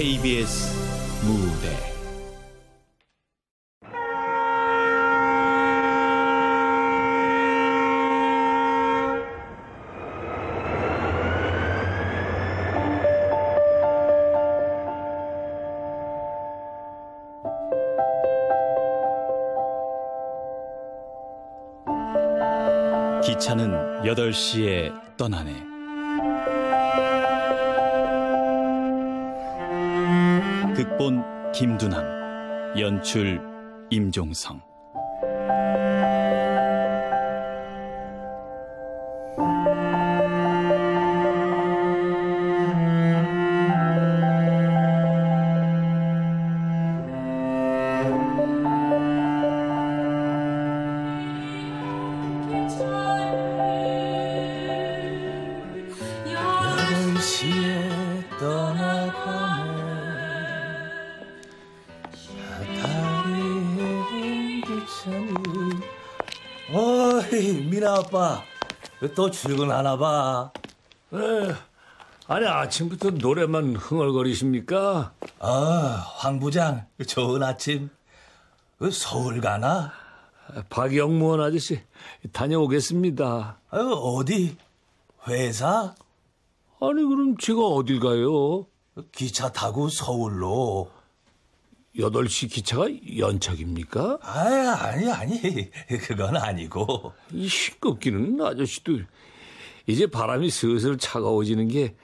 KBS 무대 기차는 8시에 떠나네. 극본 김두남, 연출 임종성. 또 출근하나 봐 에, 아니 아침부터 노래만 흥얼거리십니까? 아, 황 부장, 좋은 아침. 그 서울 가나? 박영무원 아저씨 다녀오겠습니다. 아유, 어디? 회사? 아니 그럼 제가 어딜 가요? 기차 타고 서울로. 8시 기차가 연착입니까? 아, 아니, 아니. 그건 아니고. 이 시끄럽기는 아저씨도 이제 바람이 슬슬 차가워지는 게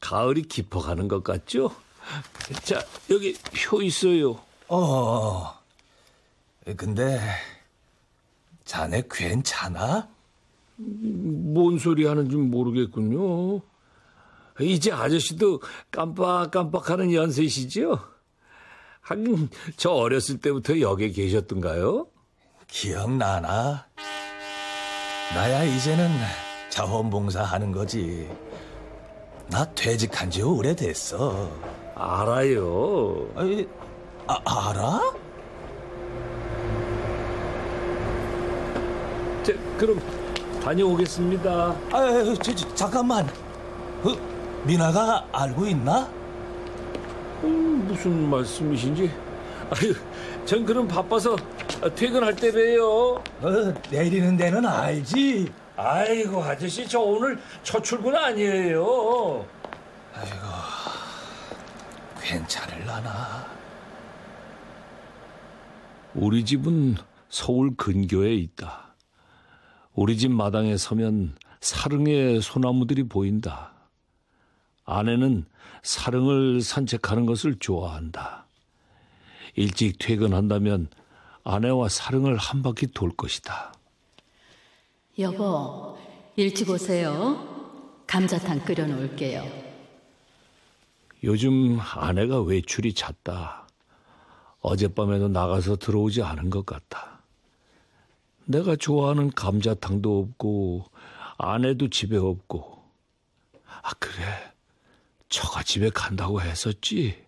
가을이 깊어가는 것 같죠? 자 여기 표 있어요. 어. 근데, 자네 괜찮아? 뭔 소리 하는지 모르겠군요. 이제 아저씨도 깜빡깜빡하는 연세시죠? 하긴 저 어렸을 때부터 여기에 계셨던가요? 기억나나? 나야 이제는 자원봉사 하는 거지. 나 퇴직한 지 오래됐어. 알아요. 아이, 아, 알아? 자, 그럼 다녀오겠습니다. 저, 잠깐만. 그, 미나가 알고 있나? 음, 무슨 말씀이신지? 아유, 전 그럼 바빠서 퇴근할 때 봬요. 어, 내리는 데는 알지? 아이고, 아저씨, 저 오늘 첫 출근 아니에요. 괜찮을라나? 우리 집은 서울 근교에 있다. 우리 집 마당에 서면 사릉의 소나무들이 보인다. 아내는 사릉을 산책하는 것을 좋아한다. 일찍 퇴근한다면 아내와 사릉을 한 바퀴 돌 것이다. 여보, 일찍 오세요. 감자탕 끓여 놓을게요. 요즘 아내가 외출이 잦다. 어젯밤에도 나가서 들어오지 않은 것 같다. 내가 좋아하는 감자탕도 없고, 아내도 집에 없고. 아, 그래. 처가 집에 간다고 했었지.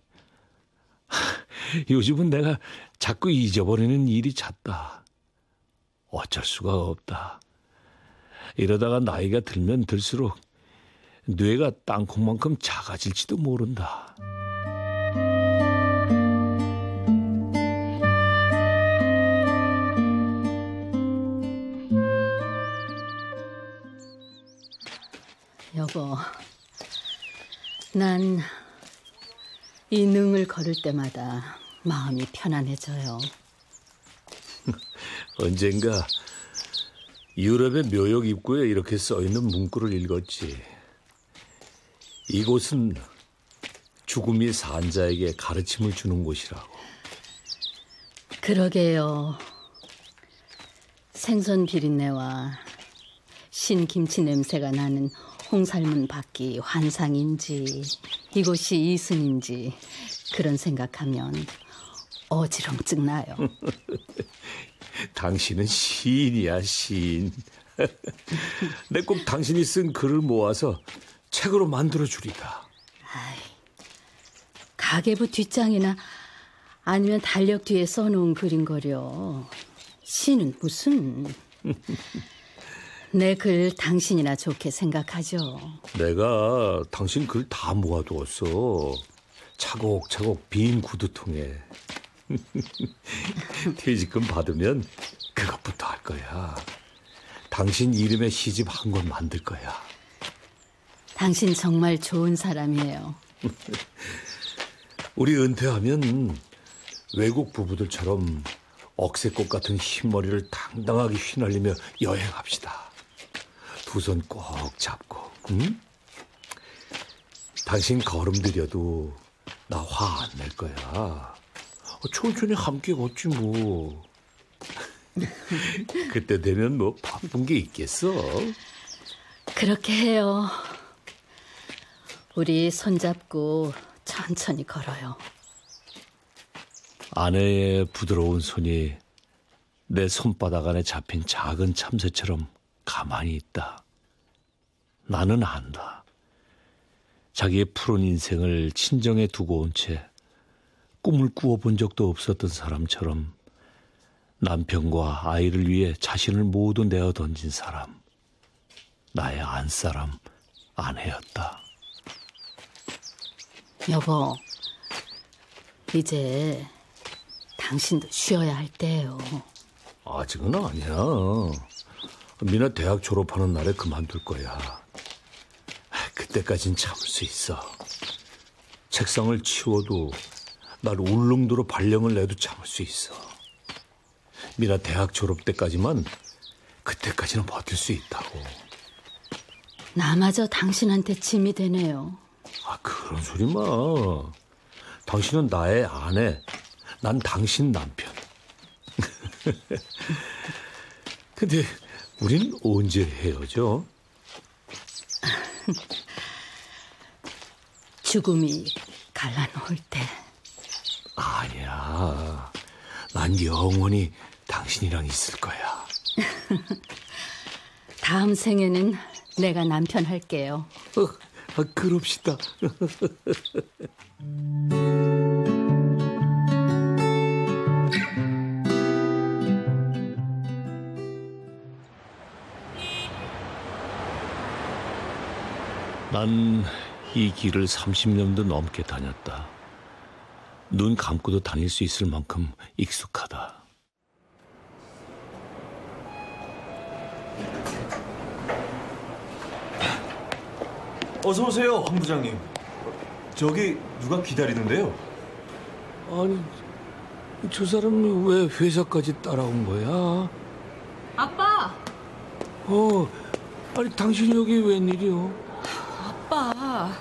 요즘은 내가 자꾸 잊어버리는 일이 잦다. 어쩔 수가 없다. 이러다가 나이가 들면 들수록 뇌가 땅콩만큼 작아질지도 모른다. 여보, 난 이 능을 걸을 때마다 마음이 편안해져요. 언젠가 유럽의 묘역 입구에 이렇게 써 있는 문구를 읽었지. 이곳은 죽음이 산자에게 가르침을 주는 곳이라고. 그러게요. 생선 비린내와 신김치 냄새가 나는 홍살문 밖이 환상인지 이곳이 이승인지 그런 생각하면 어지럼증 나요. 당신은 시인이야, 시인. 내 꼭 당신이 쓴 글을 모아서 책으로 만들어 주리다. 가계부 뒷장이나 아니면 달력 뒤에 써놓은 글인 거려. 시는 무슨. 내 글 당신이나 좋게 생각하죠. 내가 당신 글 다 모아두었어. 차곡차곡 빈 구두통에 퇴직금 받으면 그것부터 할 거야. 당신 이름의 시집 한 권 만들 거야. 당신 정말 좋은 사람이에요. 우리 은퇴하면 외국 부부들처럼 억새꽃 같은 흰머리를 당당하게 휘날리며 여행합시다. 두 손 꼭 잡고, 응? 당신 걸음 들여도 나 화 안 낼 거야. 어, 천천히 함께 걷지 뭐. 그때 되면 뭐 바쁜 게 있겠어? 그렇게 해요. 우리 손잡고 천천히 걸어요. 아내의 부드러운 손이 내 손바닥 안에 잡힌 작은 참새처럼 가만히 있다. 나는 안다. 자기의 푸른 인생을 친정에 두고 온 채 꿈을 꾸어본 적도 없었던 사람처럼 남편과 아이를 위해 자신을 모두 내어 던진 사람. 나의 안사람, 아내였다. 여보, 이제 당신도 쉬어야 할 때예요. 아직은 아니야. 미나 대학 졸업하는 날에 그만둘 거야. 그때까진 참을 수 있어. 책상을 치워도 날 울릉도로 발령을 내도 참을 수 있어. 미나 대학 졸업 때까지만 그때까지는 버틸 수 있다고. 나마저 당신한테 짐이 되네요. 아 그런 소리 마. 당신은 나의 아내, 난 당신 남편. 근데 우린 언제 헤어져? 죽음이 갈라놓을 때. 아니야. 난 영원히 당신이랑 있을 거야. 다음 생에는 내가 남편 할게요. 어, 아, 그럽시다. 난 이 길을 30년도 넘게 다녔다. 눈 감고도 다닐 수 있을 만큼 익숙하다. 어서 오세요, 황 부장님. 저기 누가 기다리는데요? 아니, 저 사람이 왜 회사까지 따라온 거야? 아빠! 어, 아니 당신이 여기 웬일이요? 아빠!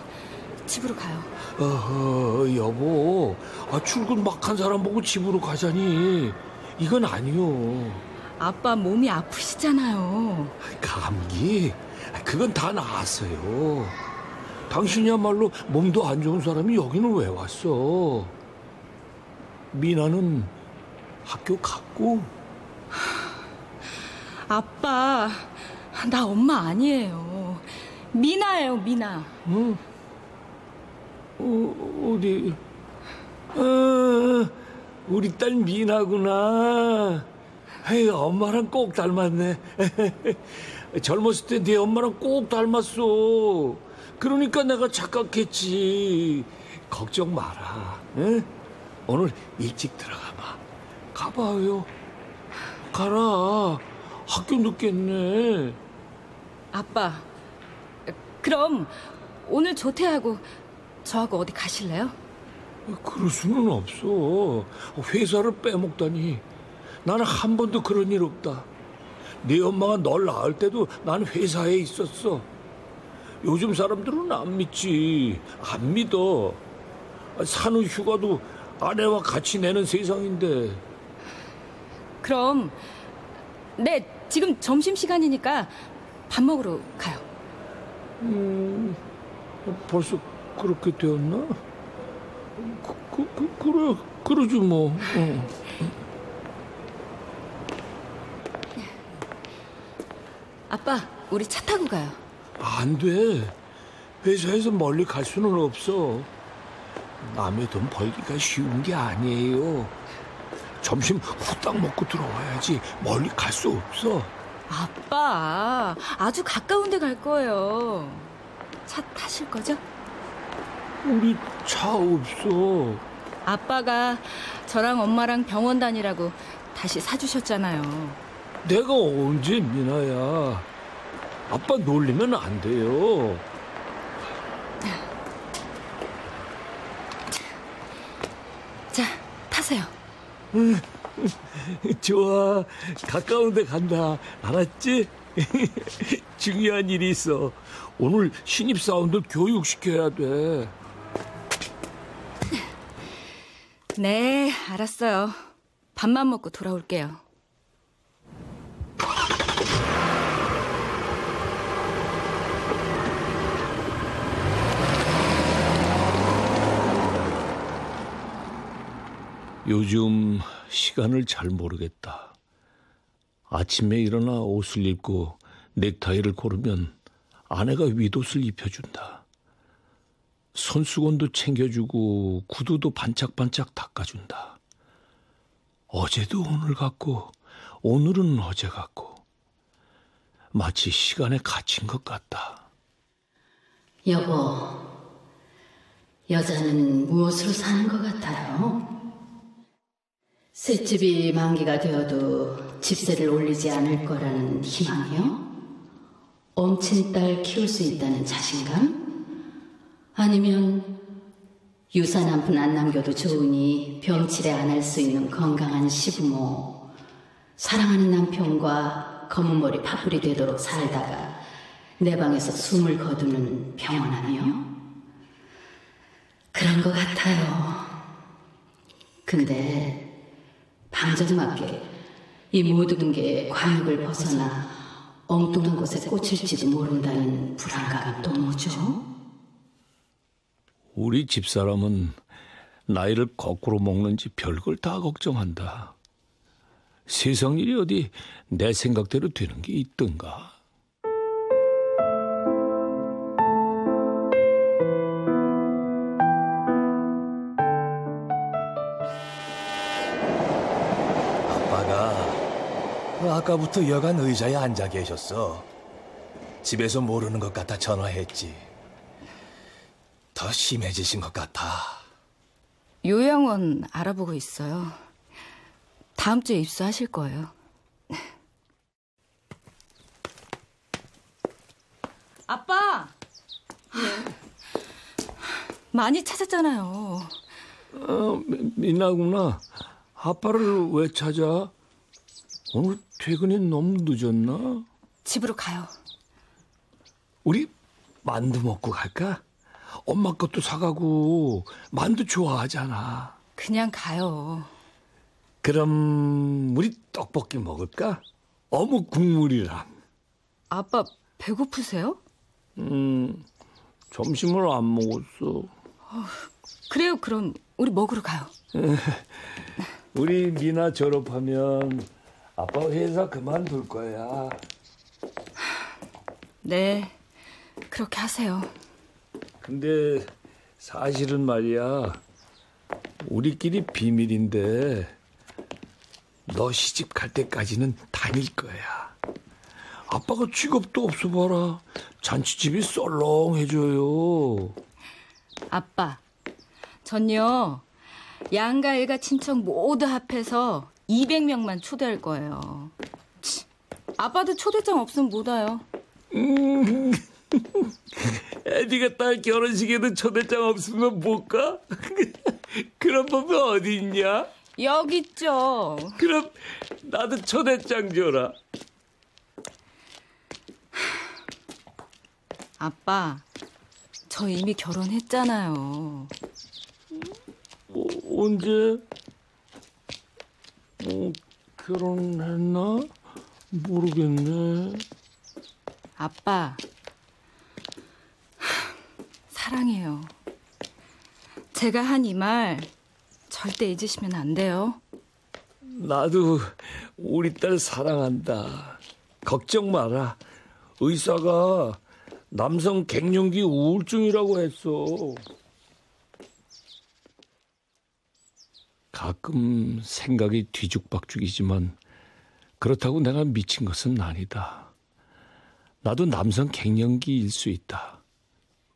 집으로 가요. 어허, 여보, 아, 출근 막 한 사람 보고 집으로 가자니 이건 아니요. 아빠 몸이 아프시잖아요. 감기, 그건 다 나았어요. 당신이야말로 몸도 안 좋은 사람이 여기는 왜 왔어? 미나는 학교 갔고, 아빠, 나 엄마 아니에요. 미나예요, 미나. 응? 어, 어디? 어, 우리 딸 미나구나. 에이, 엄마랑 꼭 닮았네. 젊었을 때내 엄마랑 꼭 닮았어. 그러니까 내가 착각했지. 걱정 마라. 응? 오늘 일찍 들어가 봐. 가봐요. 가라. 학교 늦겠네. 아빠, 그럼 오늘 조퇴하고 저하고 어디 가실래요? 그럴 수는 없어. 회사를 빼먹다니. 나는 한 번도 그런 일 없다. 네 엄마가 널 낳을 때도 난 회사에 있었어. 요즘 사람들은 안 믿지. 안 믿어. 산후 휴가도 아내와 같이 내는 세상인데. 그럼, 네, 지금 점심시간이니까 밥 먹으러 가요. 벌써 그렇게 되었나? 그, 그, 그, 그래, 그러지 뭐. 어. 아빠, 우리 차 타고 가요. 안 돼. 회사에서 멀리 갈 수는 없어. 남의 돈 벌기가 쉬운 게 아니에요. 점심 후딱 먹고 들어와야지 멀리 갈 수 없어. 아빠, 아주 가까운 데 갈 거예요. 차 타실 거죠? 우리 차 없어. 아빠가 저랑 엄마랑 병원 다니라고 다시 사주셨잖아요. 내가 언제 미나야. 아빠 놀리면 안 돼요. 자, 타세요. 좋아. 가까운 데 간다. 알았지? 중요한 일이 있어. 오늘 신입사원들 교육시켜야 돼. 네, 알았어요. 밥만 먹고 돌아올게요. 요즘 시간을 잘 모르겠다. 아침에 일어나 옷을 입고 넥타이를 고르면 아내가 윗옷을 입혀준다. 손수건도 챙겨주고 구두도 반짝반짝 닦아준다. 어제도 오늘 같고 오늘은 어제 같고 마치 시간에 갇힌 것 같다. 여보, 여자는 무엇으로 사는 것 같아요? 새집이 만기가 되어도 집세를 올리지 않을 거라는 희망이요? 엄친 딸 키울 수 있다는 자신감? 아니면 유산 한 푼 안 남겨도 좋으니 병치레 안 할 수 있는 건강한 시부모, 사랑하는 남편과 검은 머리 파뿌리 되도록 살다가 내 방에서 숨을 거두는 병원하며 그런 것 같아요. 근데 방정맞게 이 모든 게 과욕을 벗어나 엉뚱한 곳에 꽂힐지도 모른다는 불안감은 또 뭐죠? 우리 집사람은 나이를 거꾸로 먹는지 별걸 다 걱정한다. 세상 일이 어디 내 생각대로 되는 게 있던가. 아빠가 아까부터 여간 의자에 앉아 계셨어. 집에서 모르는 것 같아 전화했지. 더 심해지신 것 같아. 요양원 알아보고 있어요. 다음 주에 입수하실 거예요. 아빠! 많이 찾았잖아요. 어, 미- 미나구나. 아빠를 왜 찾아? 오늘 퇴근이 너무 늦었나? 집으로 가요. 우리 만두 먹고 갈까? 엄마 것도 사가고 만두 좋아하잖아. 그냥 가요. 그럼 우리 떡볶이 먹을까? 어묵 국물이랑. 아빠 배고프세요? 음, 점심을 안 먹었어. 그래요. 그럼 우리 먹으러 가요. 우리 미나 졸업하면 아빠 회사 그만둘 거야. 네. 그렇게 하세요. 근데 사실은 말이야. 우리끼리 비밀인데 너 시집 갈 때까지는 다닐 거야. 아빠가 직업도 없어 봐라. 잔치집이 썰렁해져요. 아빠, 전요 양가 일가 친척 모두 합해서 200명만 초대할 거예요. 치, 아빠도 초대장 없으면 못 와요. 애디가 딸 결혼식에도 초대장 없으면 못 가? 그런 법이 어디 있냐? 여기 있죠. 그럼 나도 초대장 줘라. 아빠, 저 이미 결혼했잖아요. 어, 언제? 어, 결혼했나? 모르겠네. 아빠, 사랑해요. 제가 한 이 말 절대 잊으시면 안 돼요. 나도 우리 딸 사랑한다. 걱정 마라. 의사가 남성 갱년기 우울증이라고 했어. 가끔 생각이 뒤죽박죽이지만 그렇다고 내가 미친 것은 아니다. 나도 남성 갱년기일 수 있다.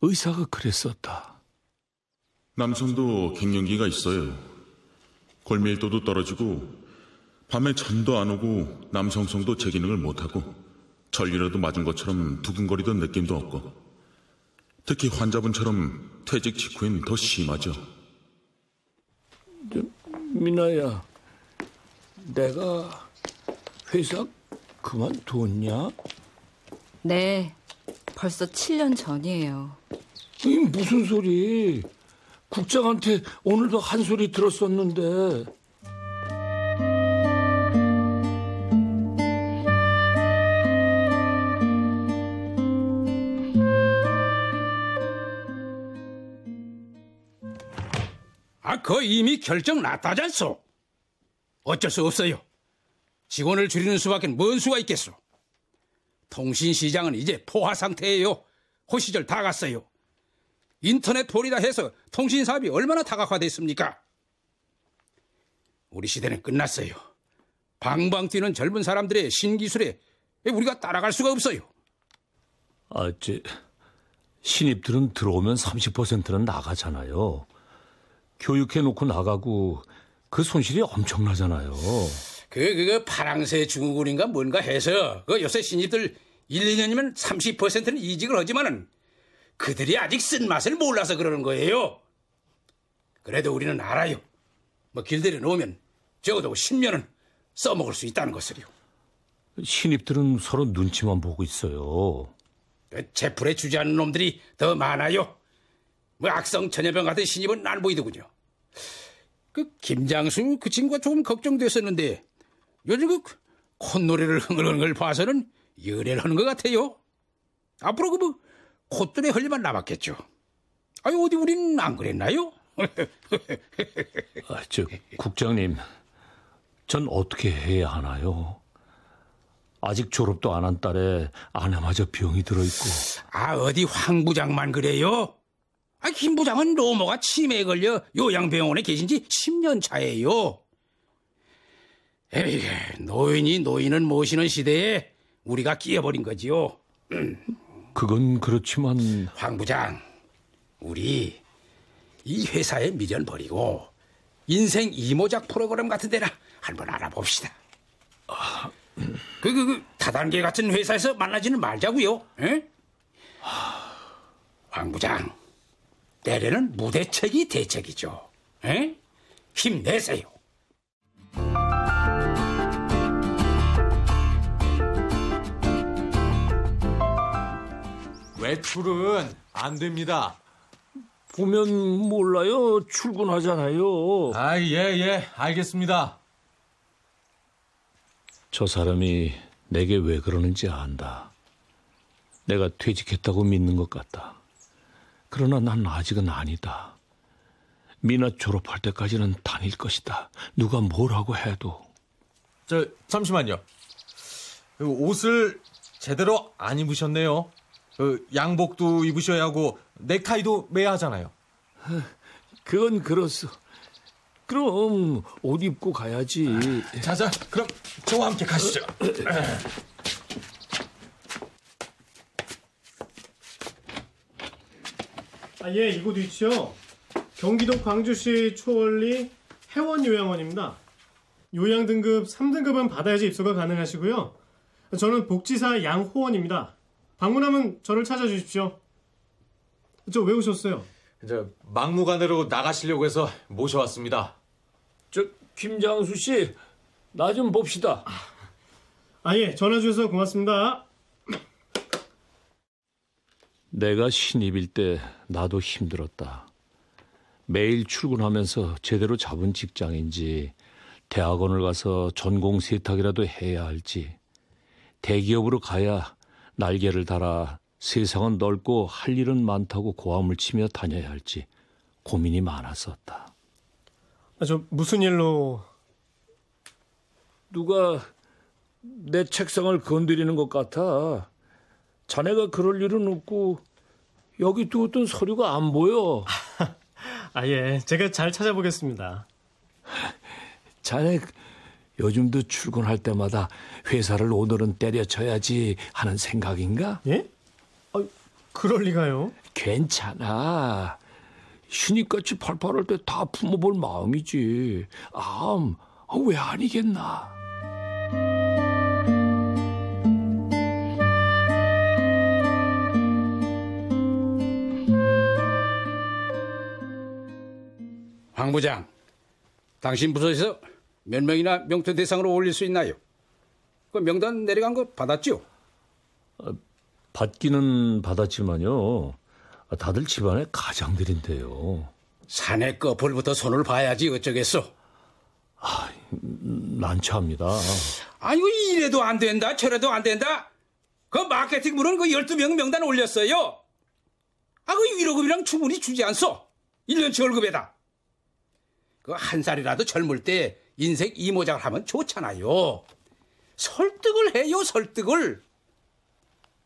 의사가 그랬었다. 남성도 갱년기가 있어요. 골밀도도 떨어지고 밤에 잠도 안 오고 남성성도 제 기능을 못하고 전리라도 맞은 것처럼 두근거리던 느낌도 없고 특히 환자분처럼 퇴직 직후엔 더 심하죠. 미나야, 내가 회사 그만뒀냐? 네, 벌써 7년 전이에요. 이 무슨 소리? 국장한테 오늘도 한 소리 들었었는데. 그 이미 결정 났다잖소. 어쩔 수 없어요. 직원을 줄이는 수밖에 뭔 수가 있겠소. 통신 시장은 이제 포화 상태예요. 호시절 다 갔어요. 인터넷 돌이다 해서 통신 사업이 얼마나 다각화됐습니까? 우리 시대는 끝났어요. 방방 뛰는 젊은 사람들의 신기술에 우리가 따라갈 수가 없어요. 아, 제 신입들은 들어오면 30%는 나가잖아요. 교육해 놓고 나가고 그 손실이 엄청나잖아요. 그, 그, 파랑새 중국군인가 뭔가 해서, 그 요새 신입들 1, 2년이면 30%는 이직을 하지만은 그들이 아직 쓴맛을 몰라서 그러는 거예요. 그래도 우리는 알아요. 뭐 길들여 놓으면 적어도 10년은 써먹을 수 있다는 것을요. 신입들은 서로 눈치만 보고 있어요. 그 제풀에 주지 않는 놈들이 더 많아요. 뭐 악성 전염병 같은 신입은 안 보이더군요. 그 김장수 그 친구가 조금 걱정됐었는데 요즘 그 콧노래를 흥얼흥얼 걸 봐서는 열애를 하는 것 같아요. 앞으로 그뭐 콧들에 흘리만 남았겠죠. 아유 어디 우린 안 그랬나요? 아, 저 국장님, 전 어떻게 해야 하나요? 아직 졸업도 안 한 딸에 아내마저 병이 들어 있고. 아 어디 황 부장만 그래요? 아, 김 부장은 로모가 치매에 걸려 요양병원에 계신 지 10년 차예요. 에이, 노인이 노인은 모시는 시대에 우리가 끼어버린 거지요. 그건 그렇지만 황 부장, 우리 이 회사의 미련 버리고 인생 이모작 프로그램 같은 데나 한번 알아봅시다. 그, 그, 그 다단계 같은 회사에서 만나지는 말자고요. 에? 황 부장, 때려는 무대책이 대책이죠. 에? 힘내세요. 외출은 안 됩니다. 보면 몰라요. 출근하잖아요. 아, 예, 예, 알겠습니다. 저 사람이 내게 왜 그러는지 안다. 내가 퇴직했다고 믿는 것 같다. 그러나 난 아직은 아니다. 미나 졸업할 때까지는 다닐 것이다. 누가 뭐라고 해도. 저, 잠시만요. 그 옷을 제대로 안 입으셨네요. 그 양복도 입으셔야 하고 넥타이도 매야 하잖아요. 그건 그렇소. 그럼 옷 입고 가야지. 자자, 그럼 저와 함께 가시죠. 아, 예, 이곳 위치요. 경기도 광주시 초월리 해원요양원입니다. 요양 등급 3등급은 받아야지 입소가 가능하시고요. 저는 복지사 양호원입니다. 방문하면 저를 찾아주십시오. 저 왜 오셨어요? 저 막무가내로 나가시려고 해서 모셔왔습니다. 저 김장수 씨, 나 좀 봅시다. 아, 예, 전화 주셔서 고맙습니다. 내가 신입일 때 나도 힘들었다. 매일 출근하면서 제대로 잡은 직장인지 대학원을 가서 전공 세탁이라도 해야 할지 대기업으로 가야 날개를 달아 세상은 넓고 할 일은 많다고 고함을 치며 다녀야 할지 고민이 많았었다. 아, 저 무슨 일로 누가 내 책상을 건드리는 것 같아. 자네가 그럴 일은 없고 여기 두었던 서류가 안 보여. 아, 예, 제가 잘 찾아보겠습니다. 자네 요즘도 출근할 때마다 회사를 오늘은 때려쳐야지 하는 생각인가? 예? 아, 그럴 리가요? 괜찮아. 신입같이 팔팔할 때 다 품어볼 마음이지. 암, 아, 왜 아니겠나? 황 부장, 당신 부서에서 몇 명이나 명퇴 대상으로 올릴 수 있나요? 그 명단 내려간 거 받았죠? 받기는 받았지만요. 다들 집안의 가장들인데요. 사내 꺼풀부터 손을 봐야지 어쩌겠소. 난처합니다. 아이고 이래도 안 된다 저래도 안 된다. 그 마케팅부는 그 12명 명단 올렸어요. 아, 그 1호급이랑 충분히 주지 않소. 1년치 월급에다. 그 한 살이라도 젊을 때 인생 이모작을 하면 좋잖아요. 설득을 해요, 설득을.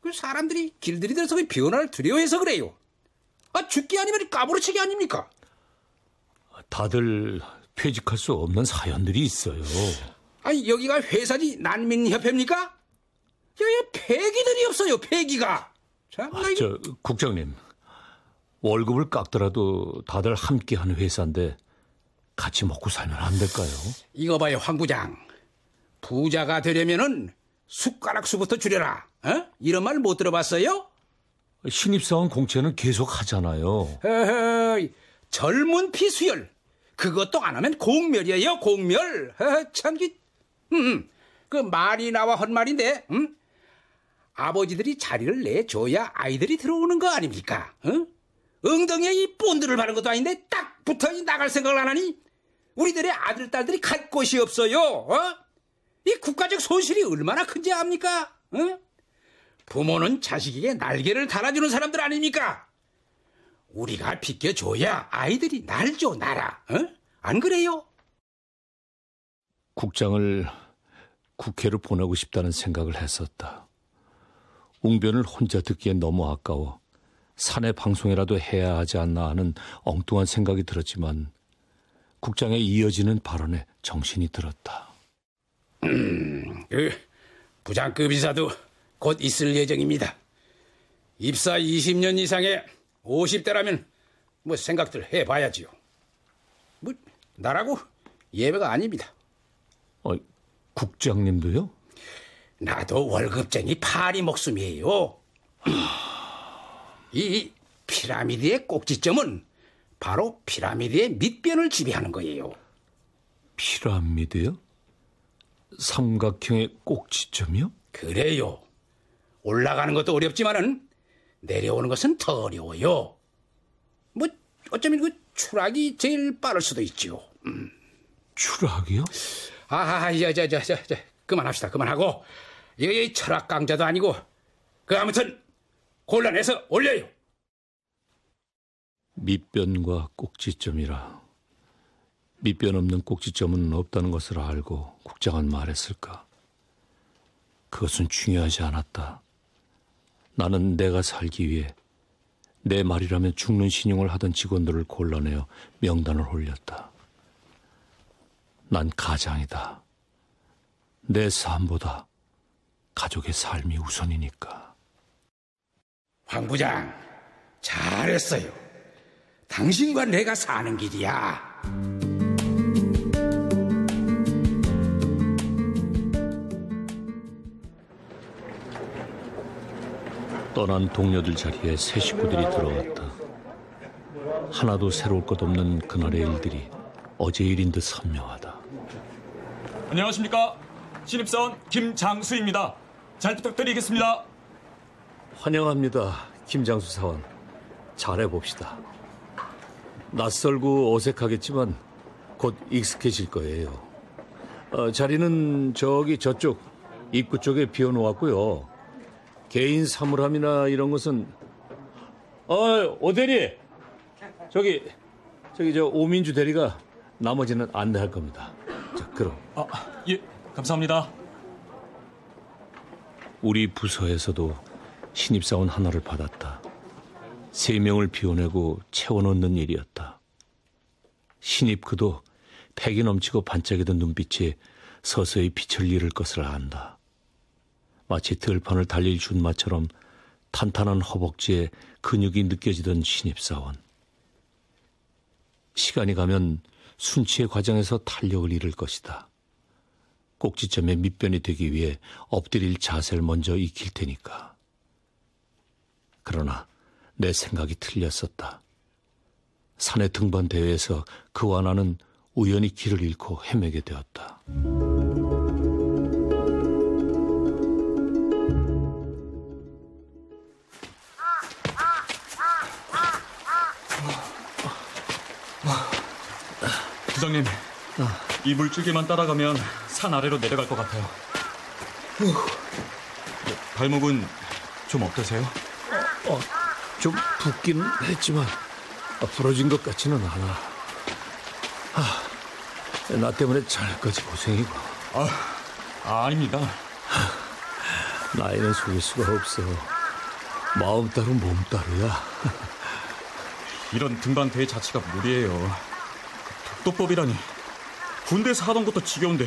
그 사람들이 길들이 들어서 그 변화를 두려워해서 그래요. 아, 죽기 아니면 까부러치기 아닙니까? 다들 퇴직할 수 없는 사연들이 있어요. 아니, 여기가 회사지 난민협회입니까? 여기 폐기들이 없어요, 폐기가. 참, 나 이거- 저 국장님 월급을 깎더라도 다들 함께 하는 회사인데 같이 먹고 살면 안 될까요? 이거 봐요, 황 부장. 부자가 되려면은 숟가락 수부터 줄여라. 어? 이런 말 못 들어봤어요? 신입사원 공채는 계속 하잖아요. 허허, 젊은 피 수혈. 그것도 안 하면 공멸이에요, 공멸. 허허, 참, 기, 음, 그 말이 나와 헛말인데, 음? 아버지들이 자리를 내줘야 아이들이 들어오는 거 아닙니까? 어? 엉덩이에 이 본드를 바른 것도 아닌데 딱 붙어 나갈 생각을 안 하니 우리들의 아들, 딸들이 갈 곳이 없어요. 어? 이 국가적 손실이 얼마나 큰지 압니까? 어? 부모는 자식에게 날개를 달아주는 사람들 아닙니까? 우리가 비켜줘야 아이들이 날죠, 날아. 어? 안 그래요? 국장을 국회로 보내고 싶다는 생각을 했었다. 웅변을 혼자 듣기엔 너무 아까워 사내 방송이라도 해야 하지 않나 하는 엉뚱한 생각이 들었지만 국장의 이어지는 발언에 정신이 들었다. 그 부장급 이사도 곧 있을 예정입니다. 입사 20년 이상의 50대라면 뭐 생각들 해봐야지요. 뭐 나라고 예외가 아닙니다. 어, 국장님도요? 나도 월급쟁이 파리 목숨이에요. 이 피라미드의 꼭지점은 바로 피라미드의 밑변을 지배하는 거예요. 피라미드요? 삼각형의 꼭지점이요? 그래요. 올라가는 것도 어렵지만은 내려오는 것은 더 어려워요. 뭐 어쩌면 그 추락이 제일 빠를 수도 있지요. 음. 추락이요? 아하, 자, 자, 자, 자, 자, 그만합시다. 그만하고 이 철학 강자도 아니고 그 아무튼 곤란해서 올려요. 밑변과 꼭지점이라. 밑변 없는 꼭지점은 없다는 것을 알고 국장은 말했을까? 그것은 중요하지 않았다. 나는 내가 살기 위해 내 말이라면 죽는 신용을 하던 직원들을 골라내어 명단을 올렸다. 난 가장이다. 내 삶보다 가족의 삶이 우선이니까. 황 부장 잘했어요. 당신과 내가 사는 길이야. 떠난 동료들 자리에 새 식구들이 들어왔다. 하나도 새로울 것 없는 그날의 일들이 어제 일인 듯 선명하다. 안녕하십니까. 신입사원 김장수입니다. 잘 부탁드리겠습니다. 환영합니다, 김장수 사원. 잘해봅시다. 낯설고 어색하겠지만 곧 익숙해질 거예요. 어, 자리는 저기 저쪽 입구 쪽에 비워놓았고요. 개인 사물함이나 이런 것은 어, 오 대리 저기 저기 저 오민주 대리가 나머지는 안내할 겁니다. 자, 그럼 아, 예, 감사합니다. 우리 부서에서도 신입사원 하나를 받았다. 세 명을 비워내고 채워넣는 일이었다. 신입 그도 패기 넘치고 반짝이던 눈빛에 서서히 빛을 잃을 것을 안다. 마치 들판을 달릴 준마처럼 탄탄한 허벅지에 근육이 느껴지던 신입사원. 시간이 가면 순치의 과정에서 탄력을 잃을 것이다. 꼭지점에 밑변이 되기 위해 엎드릴 자세를 먼저 익힐 테니까. 그러나 내 생각이 틀렸었다. 산의 등반 대회에서 그와 나는 우연히 길을 잃고 헤매게 되었다. 부장님, 이 물줄기만 따라가면 산 아래로 내려갈 것 같아요. 발목은 좀 어떠세요? 어, 좀 붓기는 했지만 아, 부러진 것 같지는 않아. 아, 나 때문에 잘까지 고생이고. 아, 아, 아닙니다. 나이는 속일 수가 없어. 마음 따로 몸 따로야. 이런 등반 대회 자체가 무리예요. 독도법이라니. 군대에서 하던 것도 지겨운데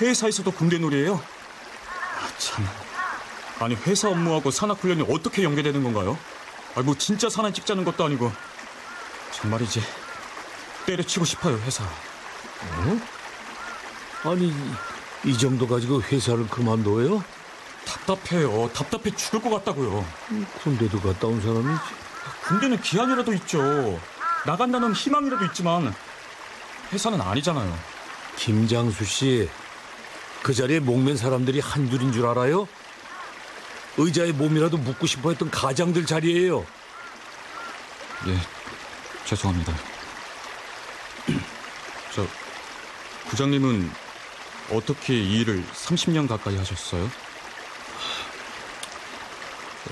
회사에서도 군대 놀이예요? 아, 참. 아니 회사 업무하고 산악 훈련이 어떻게 연계되는 건가요? 아, 뭐 진짜 산안 찍자는 것도 아니고 정말이지 때려치고 싶어요 회사. 어? 아니 이 정도 가지고 회사를 그만둬요? 답답해요. 답답해 죽을 것 같다고요. 군대도 갔다 온 사람이지. 군대는 기한이라도 있죠. 나간다는 희망이라도 있지만 회사는 아니잖아요. 김장수 씨, 그 자리에 목맨 사람들이 한 줄인 줄 알아요? 의자에 몸이라도 묻고 싶어 했던 가장들 자리예요. 예, 죄송합니다. 저 부장님은 어떻게 이 일을 30년 가까이 하셨어요?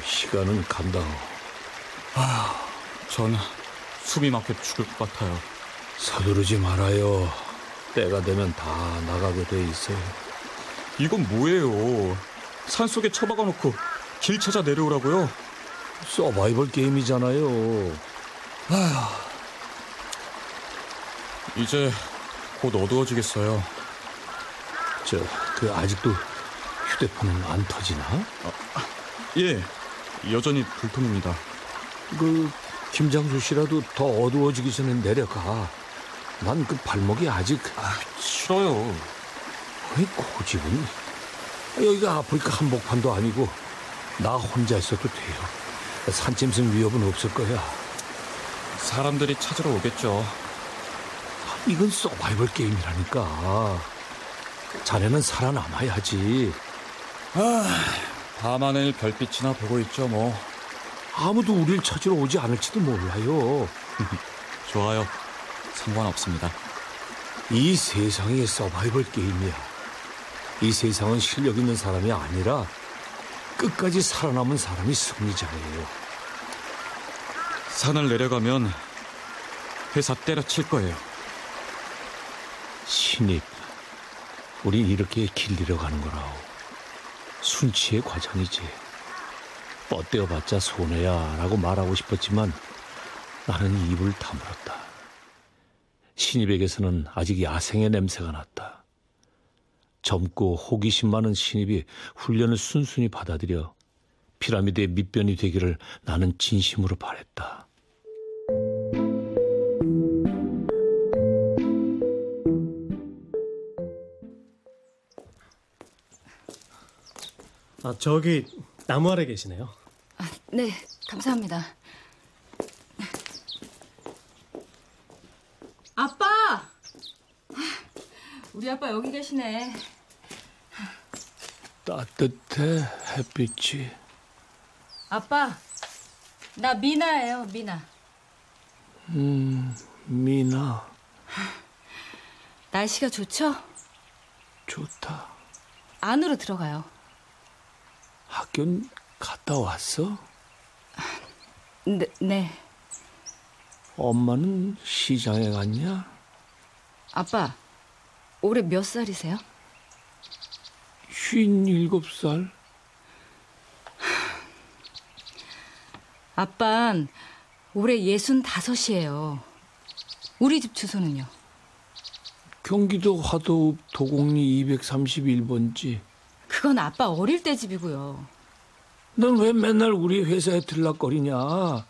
시간은 간다고. 아, 전 숨이 막혀 죽을 것 같아요. 서두르지 말아요. 때가 되면 다 나가게 돼 있어요. 이건 뭐예요? 산 속에 처박아 놓고 길 찾아 내려오라고요? 서바이벌 게임이잖아요. 아휴. 이제 곧 어두워지겠어요. 저, 그 아직도 휴대폰은 안 터지나? 예, 여전히 불통입니다. 그 김장수 씨라도 더 어두워지기 전에 내려가. 난 그 발목이 아직 아, 싫어요. 아니 고집은 여기가 아프리카 한복판도 아니고 나 혼자 있어도 돼요. 산짐승 위협은 없을 거야. 사람들이 찾으러 오겠죠. 이건 서바이벌 게임이라니까. 자네는 살아남아야지. 아, 밤하늘 별빛이나 보고 있죠, 뭐. 아무도 우릴 찾으러 오지 않을지도 몰라요. 좋아요. 상관없습니다. 이 세상이 서바이벌 게임이야. 이 세상은 실력 있는 사람이 아니라 끝까지 살아남은 사람이 승리자예요. 산을 내려가면 회사 때려칠 거예요. 신입, 우린 이렇게 길 잃어가는 거라오. 순치의 과정이지. 뻗대어봤자 손해야 라고 말하고 싶었지만 나는 입을 다물었다. 신입에게서는 아직 야생의 냄새가 났다. 젊고 호기심 많은 신입이 훈련을 순순히 받아들여 피라미드의 밑변이 되기를 나는 진심으로 바랬다. 아, 저기 나무 아래 계시네요. 아, 네, 감사합니다. 아빠! 우리 아빠 여기 계시네. 따뜻해 햇빛이. 아빠, 나 미나예요, 미나. 음, 미나. 날씨가 좋죠? 좋다. 안으로 들어가요. 학교는 갔다 왔어? 네, 네. 엄마는 시장에 갔냐? 아빠, 올해 몇 살이세요? 쉰 일곱 살. 아빤 올해 예순 다섯이에요. 우리 집 주소는요? 경기도 화도읍 도곡리 231번지. 그건 아빠 어릴 때 집이고요. 넌 왜 맨날 우리 회사에 들락거리냐?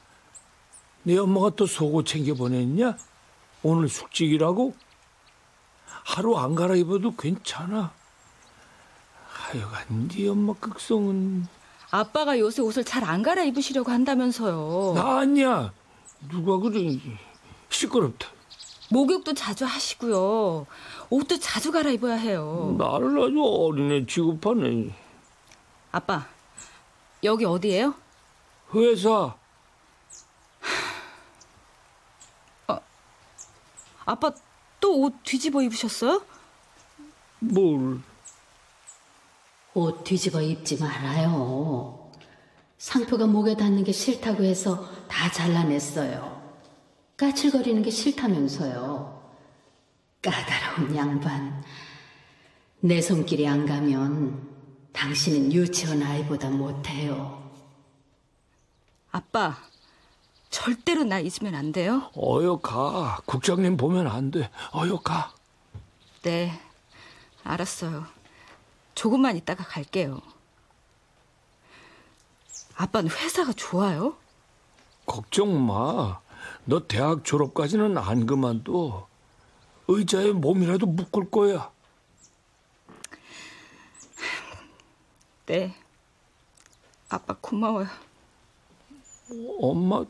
네 엄마가 또 속옷 챙겨 보냈냐? 오늘 숙직이라고? 하루 안 갈아입어도 괜찮아. 하여간 네 엄마 극성은 아빠가 요새 옷을 잘 안 갈아입으시려고 한다면서요. 나 아니야. 누가 그래. 시끄럽다. 목욕도 자주 하시고요. 옷도 자주 갈아입어야 해요. 나를 아주 어린애 취급하네. 아빠, 여기 어디예요? 회사. 아빠 또 옷 뒤집어 입으셨어요? 뭘? 옷 뒤집어 입지 말아요. 상표가 목에 닿는 게 싫다고 해서 다 잘라냈어요. 까칠거리는 게 싫다면서요. 까다로운 양반. 내 손길이 안 가면 당신은 유치원 아이보다 못해요. 아빠, 절대로 나 잊으면 안 돼요? 어여 가. 국장님 보면 안 돼. 어여 가. 네, 알았어요. 조금만 있다가 갈게요. 아빠는 회사가 좋아요? 걱정 마. 너 대학 졸업까지는 안 그만둬. 의자에 몸이라도 묶을 거야. 네. 아빠 고마워요. 엄마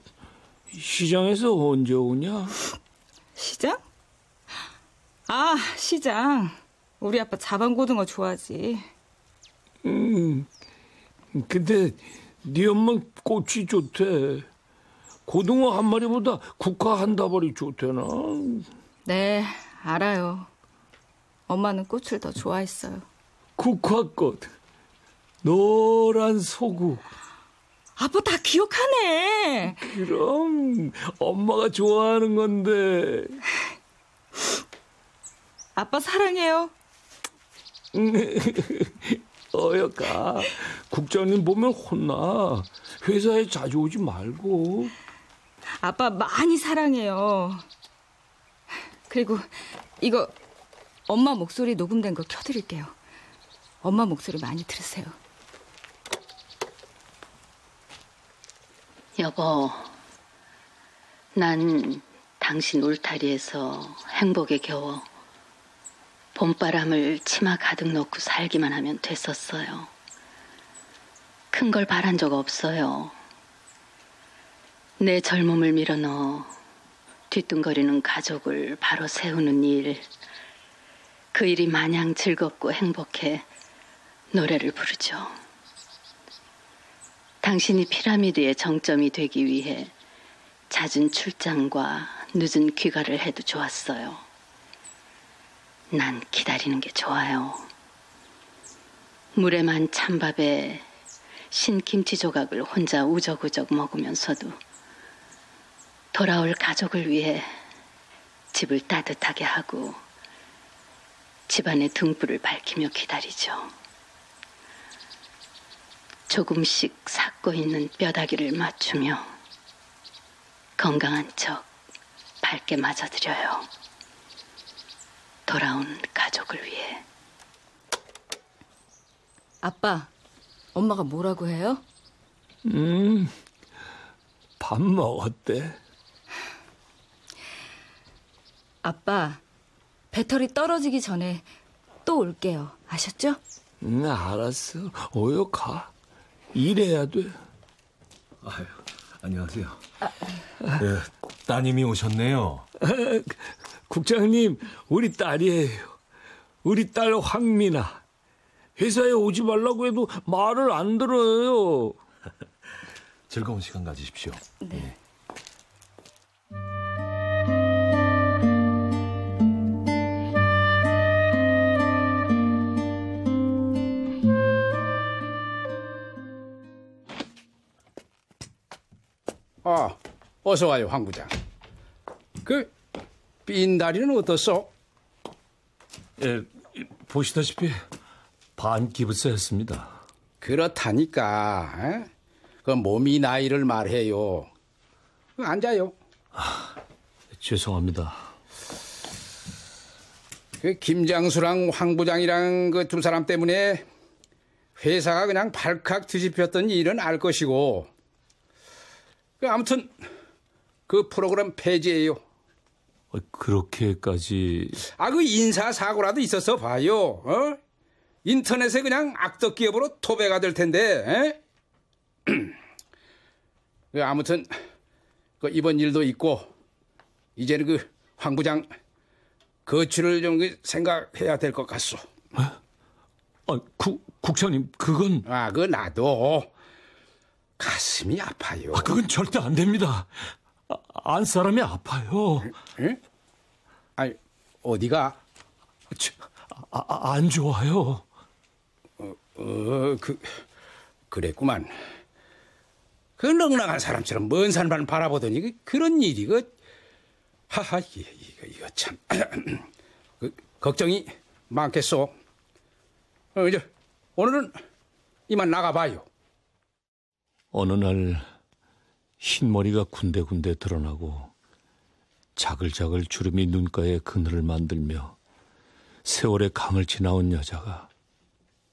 시장에서 언제 오냐? 시장? 아, 시장. 우리 아빠 자반고등어 좋아하지. 음, 근데 네 엄마 꽃이 좋대. 고등어 한 마리보다 국화 한 다발이 좋대나? 네, 알아요. 엄마는 꽃을 더 좋아했어요. 국화꽃, 노란 소국. 아빠 다 기억하네. 그럼 엄마가 좋아하는 건데. 아빠 사랑해요. 어여가 국장님 보면 혼나. 회사에 자주 오지 말고. 아빠 많이 사랑해요. 그리고 이거 엄마 목소리 녹음된 거 켜드릴게요. 엄마 목소리 많이 들으세요. 여보, 난 당신 울타리에서 행복에 겨워 봄바람을 치마 가득 넣고 살기만 하면 됐었어요. 큰 걸 바란 적 없어요. 내 젊음을 밀어넣어 뒤뚱거리는 가족을 바로 세우는 일. 그 일이 마냥 즐겁고 행복해 노래를 부르죠. 당신이 피라미드의 정점이 되기 위해 잦은 출장과 늦은 귀가를 해도 좋았어요. 난 기다리는 게 좋아요. 물에만 찬밥에 신김치 조각을 혼자 우적우적 먹으면서도 돌아올 가족을 위해 집을 따뜻하게 하고 집안의 등불을 밝히며 기다리죠. 조금씩 삭고 있는 뼈다귀를 맞추며 건강한 척 밝게 맞아드려요. 돌아온 가족을 위해. 아빠, 엄마가 뭐라고 해요? 음, 밥 먹었대. 아빠, 배터리 떨어지기 전에 또 올게요. 아셨죠? 응, 알았어. 어여 가. 일해야 돼. 아유, 안녕하세요. 네, 따님이 오셨네요. 국장님, 우리 딸이에요. 우리 딸 황미나. 회사에 오지 말라고 해도 말을 안 들어요. 즐거운 시간 가지십시오. 네. 아, 어서 와요, 황 부장. 그, 빈 다리는 어떻소? 예, 보시다시피 반 기부세였습니다. 그렇다니까. 에? 그 몸이 나이를 말해요. 그 앉아요. 죄송합니다. 그 김장수랑 황 부장이랑 그 두 사람 때문에 회사가 그냥 발칵 뒤집혔던 일은 알 것이고. 그 아무튼 그 프로그램 폐지예요. 어, 그렇게까지 아, 그 인사 사고라도 있어서 봐요. 어? 인터넷에 그냥 악덕 기업으로 토배가 될 텐데. 에? 그 아무튼 그 이번 일도 있고 이제는 그 황 부장 거취를 좀그 생각해야 될 것 같소. 아, 국, 국장님 그건 아, 그 나도 가슴이 아파요. 아, 그건 절대 안 됩니다. 아, 안 사람이 아파요. 응? 아니, 어디가? 저, 아, 아, 안 좋아요. 어, 그, 그랬구만. 그 넉넉한 사람처럼 먼 산만 바라보더니 그, 그런 일이 그 하하 이거 이거, 이거 참 그, 걱정이 많겠소. 어, 이제 오늘은 이만 나가봐요. 어느 날 흰머리가 군데군데 드러나고 자글자글 주름이 눈가에 그늘을 만들며 세월의 강을 지나온 여자가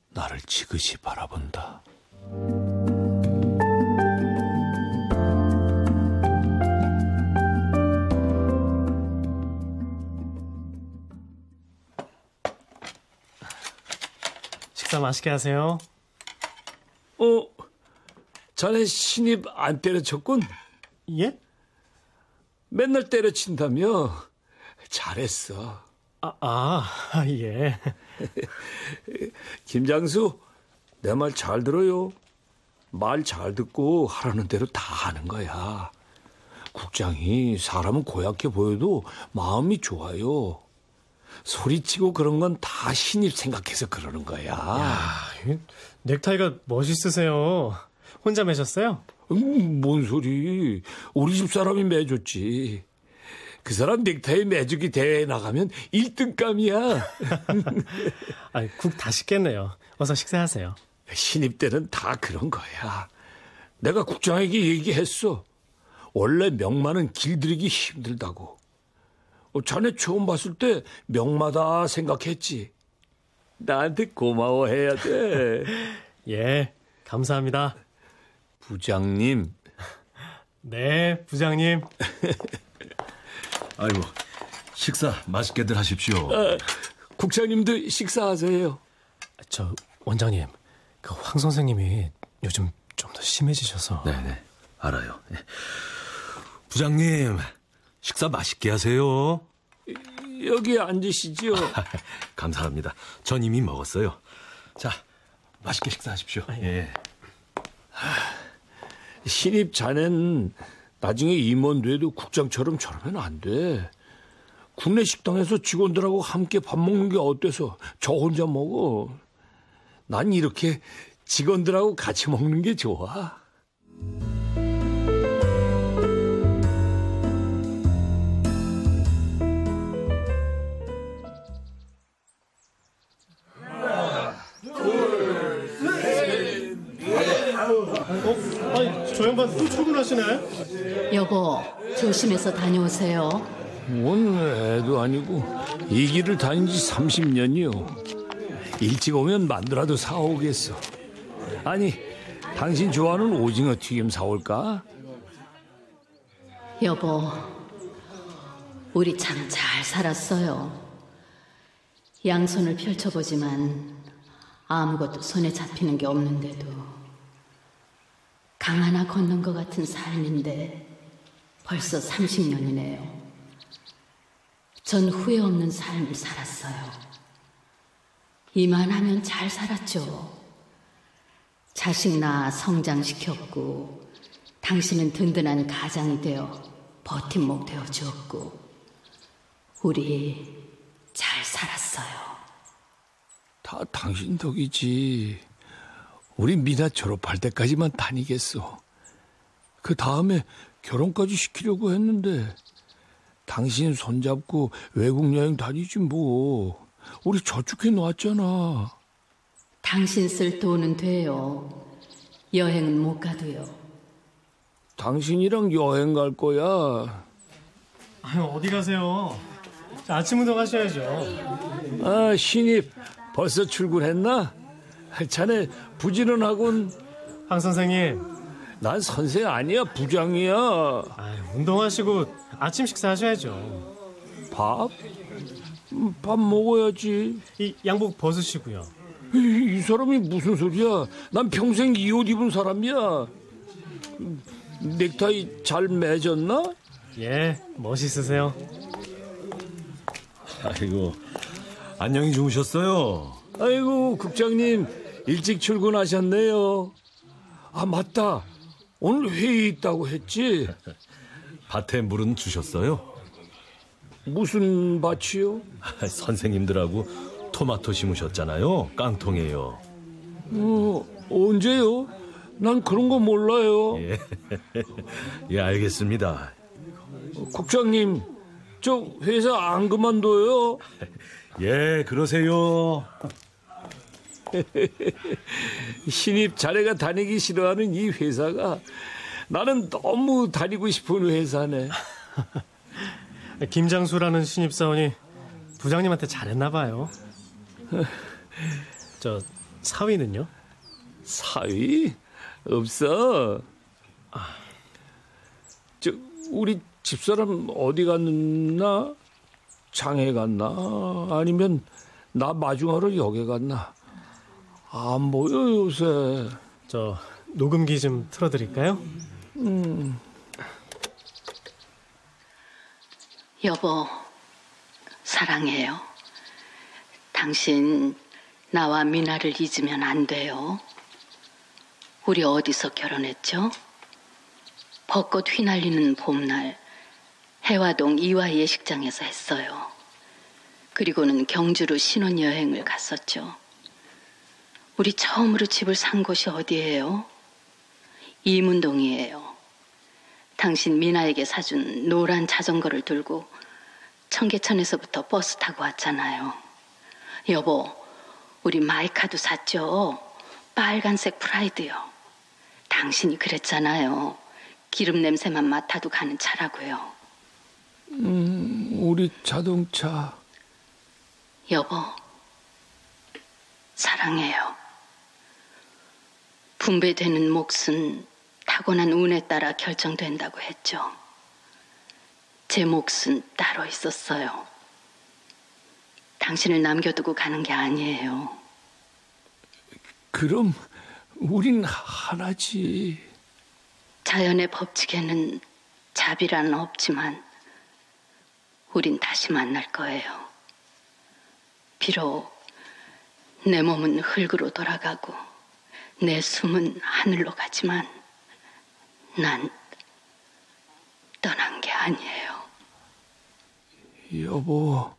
나를 지그시 바라본다. 식사 맛있게 하세요. 어, 자네 신입 안 때려쳤군? 예? 맨날 때려친다며? 잘했어. 아, 아 예. 김장수, 내 말 잘 들어요. 말 잘 듣고 하라는 대로 다 하는 거야. 국장이 사람은 고약해 보여도 마음이 좋아요. 소리치고 그런 건 다 신입 생각해서 그러는 거야. 아, 넥타이가 멋있으세요. 혼자 매셨어요? 음, 뭔 소리. 우리 집 사람이 매줬지. 그 사람 넥타이 매주기 대회에 나가면 1등감이야. 아, 국다 식겠네요. 어서 식사하세요. 신입 때는 다 그런 거야. 내가 국장에게 얘기했어. 원래 명마는 길들이기 힘들다고. 어, 자네 처음 봤을 때 명마다 생각했지. 나한테 고마워해야 돼. 예, 감사합니다. 부장님. 네, 부장님. 아이고, 식사 맛있게들 하십시오. 아, 국장님도 식사하세요. 저 원장님, 그 황 선생님이 요즘 좀 더 심해지셔서. 네네, 알아요. 예. 부장님, 식사 맛있게 하세요. 여기 앉으시죠. 감사합니다. 전 이미 먹었어요. 자, 맛있게 식사하십시오. 예. 신입 자넨 나중에 임원 돼도 국장처럼 저러면 안 돼. 국내 식당에서 직원들하고 함께 밥 먹는 게 어때서 저 혼자 먹어. 난 이렇게 직원들하고 같이 먹는 게 좋아. 양반 또 출근하시네? 여보, 조심해서 다녀오세요. 뭔 애도 아니고 이 길을 다닌 지 30년이요. 일찍 오면 만두라도 사오겠어. 아니, 당신 좋아하는 오징어 튀김 사올까? 여보, 우리 참 잘 살았어요. 양손을 펼쳐보지만 아무것도 손에 잡히는 게 없는데도 강 하나 건넌 것 같은 삶인데 벌써 30년이네요. 전 후회 없는 삶을 살았어요. 이만하면 잘 살았죠. 자식 낳아 성장시켰고, 당신은 든든한 가장이 되어 버팀목 되어 주었고, 우리 잘 살았어요. 다 당신 덕이지. 우리 미나 졸업할 때까지만 다니겠어. 그 다음에 결혼까지 시키려고 했는데 당신 손잡고 외국 여행 다니지 뭐. 우리 저축해 놓았잖아. 당신 쓸 돈은 돼요. 여행은 못 가도요. 당신이랑 여행 갈 거야. 아유, 어디 가세요? 자, 아침 운동 하셔야죠. 아, 신입 벌써 출근했나? 자네 부지런하군. 황 선생님. 난 선생 아니야, 부장이야. 아유, 운동하시고 아침 식사 하셔야죠. 밥? 음, 밥 먹어야지. 이 양복 벗으시고요. 이, 이 사람이 무슨 소리야? 난 평생 이 옷 입은 사람이야. 넥타이 잘 맺었나? 예, 멋있으세요. 아이고, 안녕히 주무셨어요? 아이고, 국장님, 일찍 출근하셨네요. 아, 맞다. 오늘 회의 있다고 했지? 밭에 물은 주셨어요? 무슨 밭이요? 선생님들하고 토마토 심으셨잖아요. 깡통에요. 어, 언제요? 난 그런 거 몰라요. 예, 예 알겠습니다. 국장님, 저 회사 안 그만둬요? 예, 그러세요. 신입 자네가 다니기 싫어하는 이 회사가 나는 너무 다니고 싶은 회사네. 김장수라는 신입 사원이 부장님한테 잘했나 봐요. 저 사위는요? 사위? 없어. 저 우리 집사람 어디 갔나? 장에 갔나? 아니면 나 마중하러 역에 갔나? 안 보여 요새. 저 녹음기 좀 틀어드릴까요? 음. 여보, 사랑해요. 당신 나와 미나를 잊으면 안 돼요. 우리 어디서 결혼했죠? 벚꽃 휘날리는 봄날 해화동 이화 예식장에서 했어요. 그리고는 경주로 신혼여행을 갔었죠. 우리 처음으로 집을 산 곳이 어디예요? 이문동이에요. 당신 미나에게 사준 노란 자전거를 들고 청계천에서부터 버스 타고 왔잖아요. 여보, 우리 마이카도 샀죠? 빨간색 프라이드요. 당신이 그랬잖아요. 기름 냄새만 맡아도 가는 차라고요. 음, 우리 자동차. 여보, 사랑해요. 분배되는 몫은 타고난 운에 따라 결정된다고 했죠. 제 몫은 따로 있었어요. 당신을 남겨두고 가는 게 아니에요. 그럼 우린 하나지. 자연의 법칙에는 자비라는 없지만 우린 다시 만날 거예요. 비록 내 몸은 흙으로 돌아가고 내 숨은 하늘로 가지만 난 떠난 게 아니에요. 여보,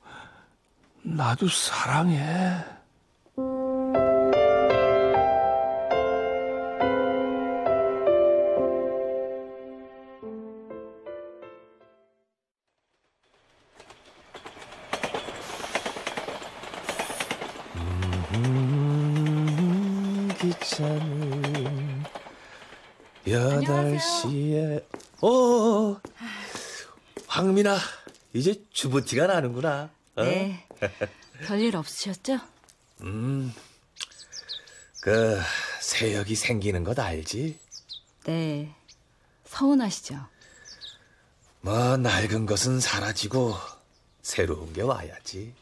나도 사랑해. 기차는 여덟 시에 어 황민아 이제 주부티가 나는구나. 어? 네. 별일 없으셨죠? 음. 그 새역이 생기는 것 알지? 네. 서운하시죠? 뭐 낡은 것은 사라지고 새로운 게 와야지.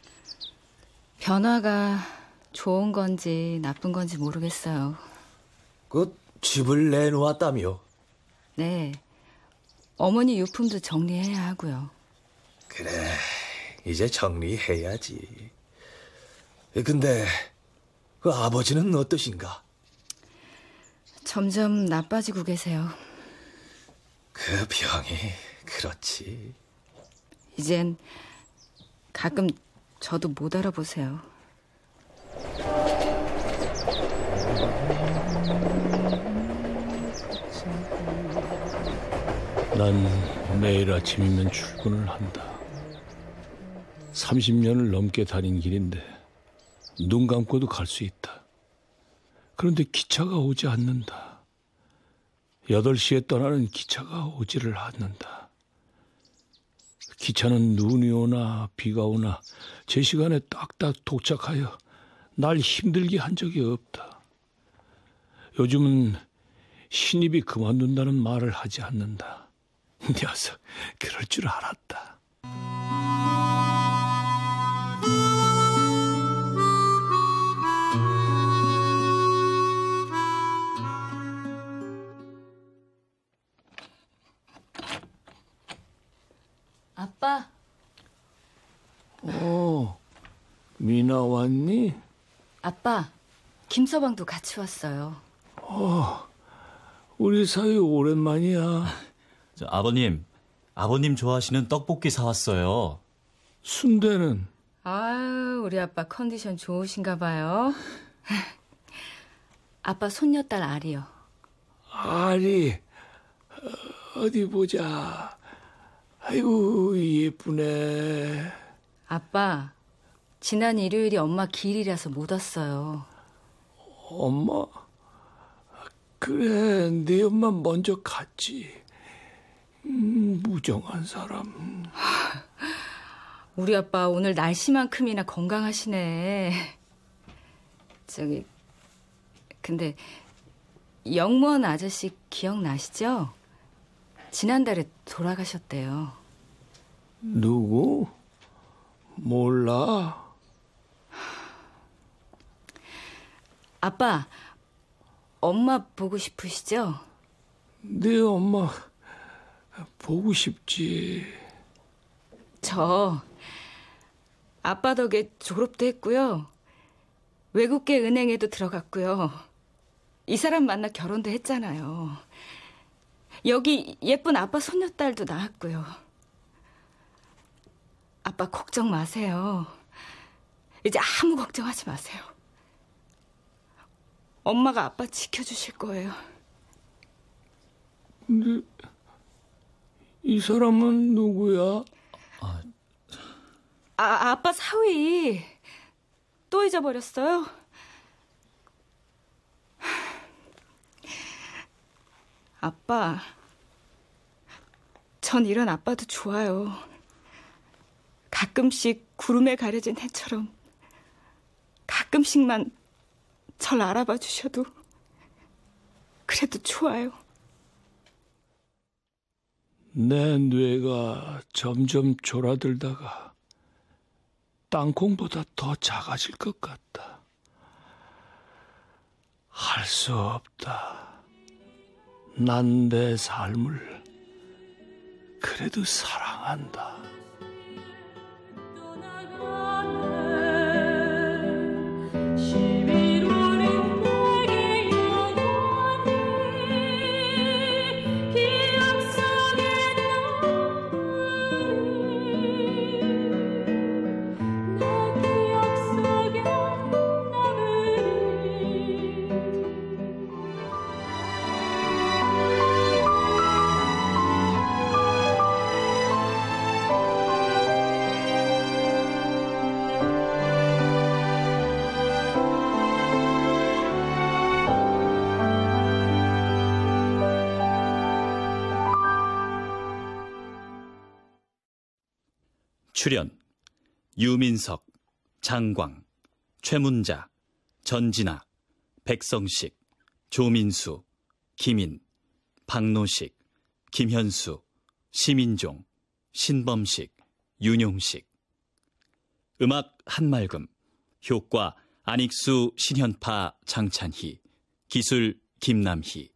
변화가 좋은 건지 나쁜 건지 모르겠어요. 그 집을 내놓았다며? 네. 어머니 유품도 정리해야 하고요. 그래, 이제 정리해야지. 근데 그 아버지는 어떠신가? 점점 나빠지고 계세요. 그 병이 그렇지. 이젠 가끔 저도 못 알아보세요. 난 매일 아침이면 출근을 한다. 30년을 넘게 다닌 길인데 눈 감고도 갈 수 있다. 그런데 기차가 오지 않는다. 8시에 떠나는 기차가 오지를 않는다. 기차는 눈이 오나 비가 오나 제 시간에 딱딱 도착하여 날 힘들게 한 적이 없다. 요즘은 신입이 그만둔다는 말을 하지 않는다. 녀석, 그럴 줄 알았다. 아빠. 어, 미나 왔니? 아빠, 김서방도 같이 왔어요. 어, 우리 사이 오랜만이야. 저, 아버님, 아버님 좋아하시는 떡볶이 사왔어요. 순대는? 아유, 우리 아빠 컨디션 좋으신가 봐요. 아빠 손녀딸 아리요. 아리, 어디 보자. 아이고, 예쁘네. 아빠, 지난 일요일이 엄마 기일이라서 못 왔어요. 엄마? 그래, 네 엄마 먼저 갔지. 음, 무정한 사람. 우리 아빠 오늘 날씨만큼이나 건강하시네. 저기, 근데 영무원 아저씨 기억나시죠? 지난달에 돌아가셨대요. 누구? 몰라. 아빠, 엄마 보고 싶으시죠? 네 엄마 보고 싶지. 저 아빠 덕에 졸업도 했고요. 외국계 은행에도 들어갔고요. 이 사람 만나 결혼도 했잖아요. 여기 예쁜 아빠 손녀딸도 낳았고요. 아빠 걱정 마세요. 이제 아무 걱정하지 마세요. 엄마가 아빠 지켜주실 거예요. 근데 이 사람은 누구야? 아, 아빠 사위 또 잊어버렸어요? 아빠, 전 이런 아빠도 좋아요. 가끔씩 구름에 가려진 해처럼 가끔씩만 절 알아봐 주셔도 그래도 좋아요. 내 뇌가 점점 졸아들다가 땅콩보다 더 작아질 것 같다. 할 수 없다. 난 내 삶을 그래도 사랑한다. 출연 유민석, 장광, 최문자, 전진아, 백성식, 조민수, 김인, 박노식, 김현수, 시민종, 신범식, 윤용식. 음악 한말금 효과 안익수, 신현파, 장찬희 기술 김남희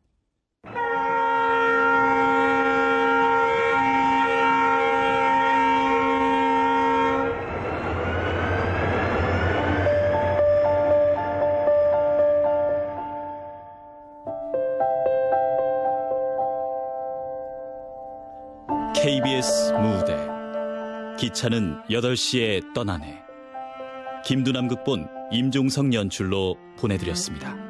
KBS 무대 기차는 8시에 떠나네 김두남 극본 임종성 연출로 보내드렸습니다.